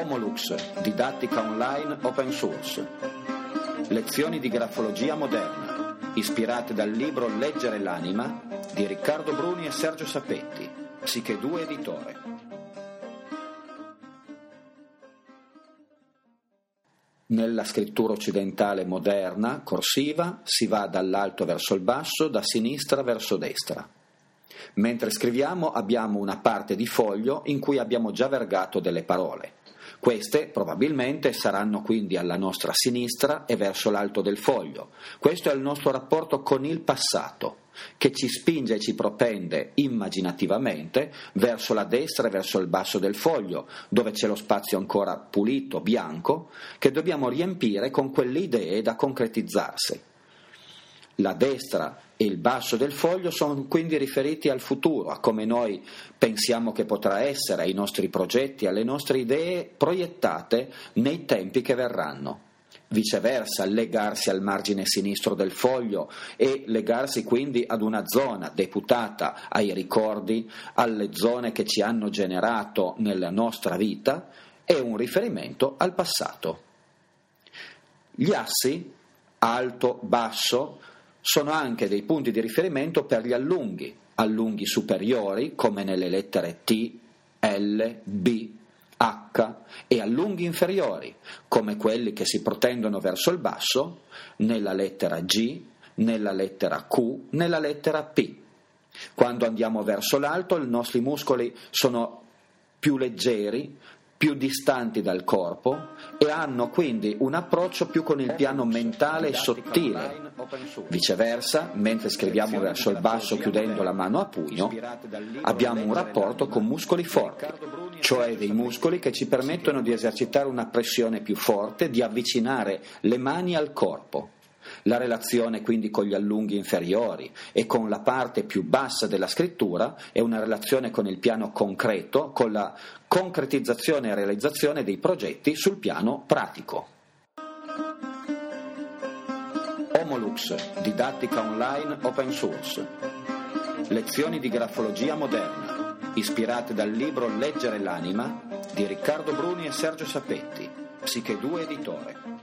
Homolux, didattica online open source. Lezioni di grafologia moderna, ispirate dal libro Leggere l'anima di Riccardo Bruni e Sergio Sapetti, Psiche 2 editore. Nella scrittura occidentale moderna, corsiva, si va dall'alto verso il basso, da sinistra verso destra. Mentre scriviamo abbiamo una parte di foglio in cui abbiamo già vergato delle parole. Queste probabilmente saranno quindi alla nostra sinistra e verso l'alto del foglio. Questo è il nostro rapporto con il passato, che ci spinge e ci propende immaginativamente verso la destra e verso il basso del foglio, dove c'è lo spazio ancora pulito, bianco, che dobbiamo riempire con quelle idee da concretizzarsi. La destra e il basso del foglio sono quindi riferiti al futuro, a come noi pensiamo che potrà essere, ai nostri progetti, alle nostre idee proiettate nei tempi che verranno. Viceversa, legarsi al margine sinistro del foglio e legarsi quindi ad una zona deputata ai ricordi, alle zone che ci hanno generato nella nostra vita, è un riferimento al passato. Gli assi, alto, basso, sono anche dei punti di riferimento per gli allunghi, allunghi superiori come nelle lettere T, L, B, H e allunghi inferiori come quelli che si protendono verso il basso nella lettera G, nella lettera Q, nella lettera P. Quando andiamo verso l'alto i nostri muscoli sono più leggeri, più distanti dal corpo e hanno quindi un approccio più con il piano mentale e sottile. Viceversa, mentre scriviamo verso il basso chiudendo la mano a pugno, abbiamo un rapporto con muscoli forti, cioè dei muscoli che ci permettono di esercitare una pressione più forte, di avvicinare le mani al corpo. La relazione quindi con gli allunghi inferiori e con la parte più bassa della scrittura è una relazione con il piano concreto, con la concretizzazione e realizzazione dei progetti sul piano pratico. Homolux, didattica online open source. Lezioni di grafologia moderna, ispirate dal libro Leggere l'anima di Riccardo Bruni e Sergio Sapetti, Psiche 2 editore.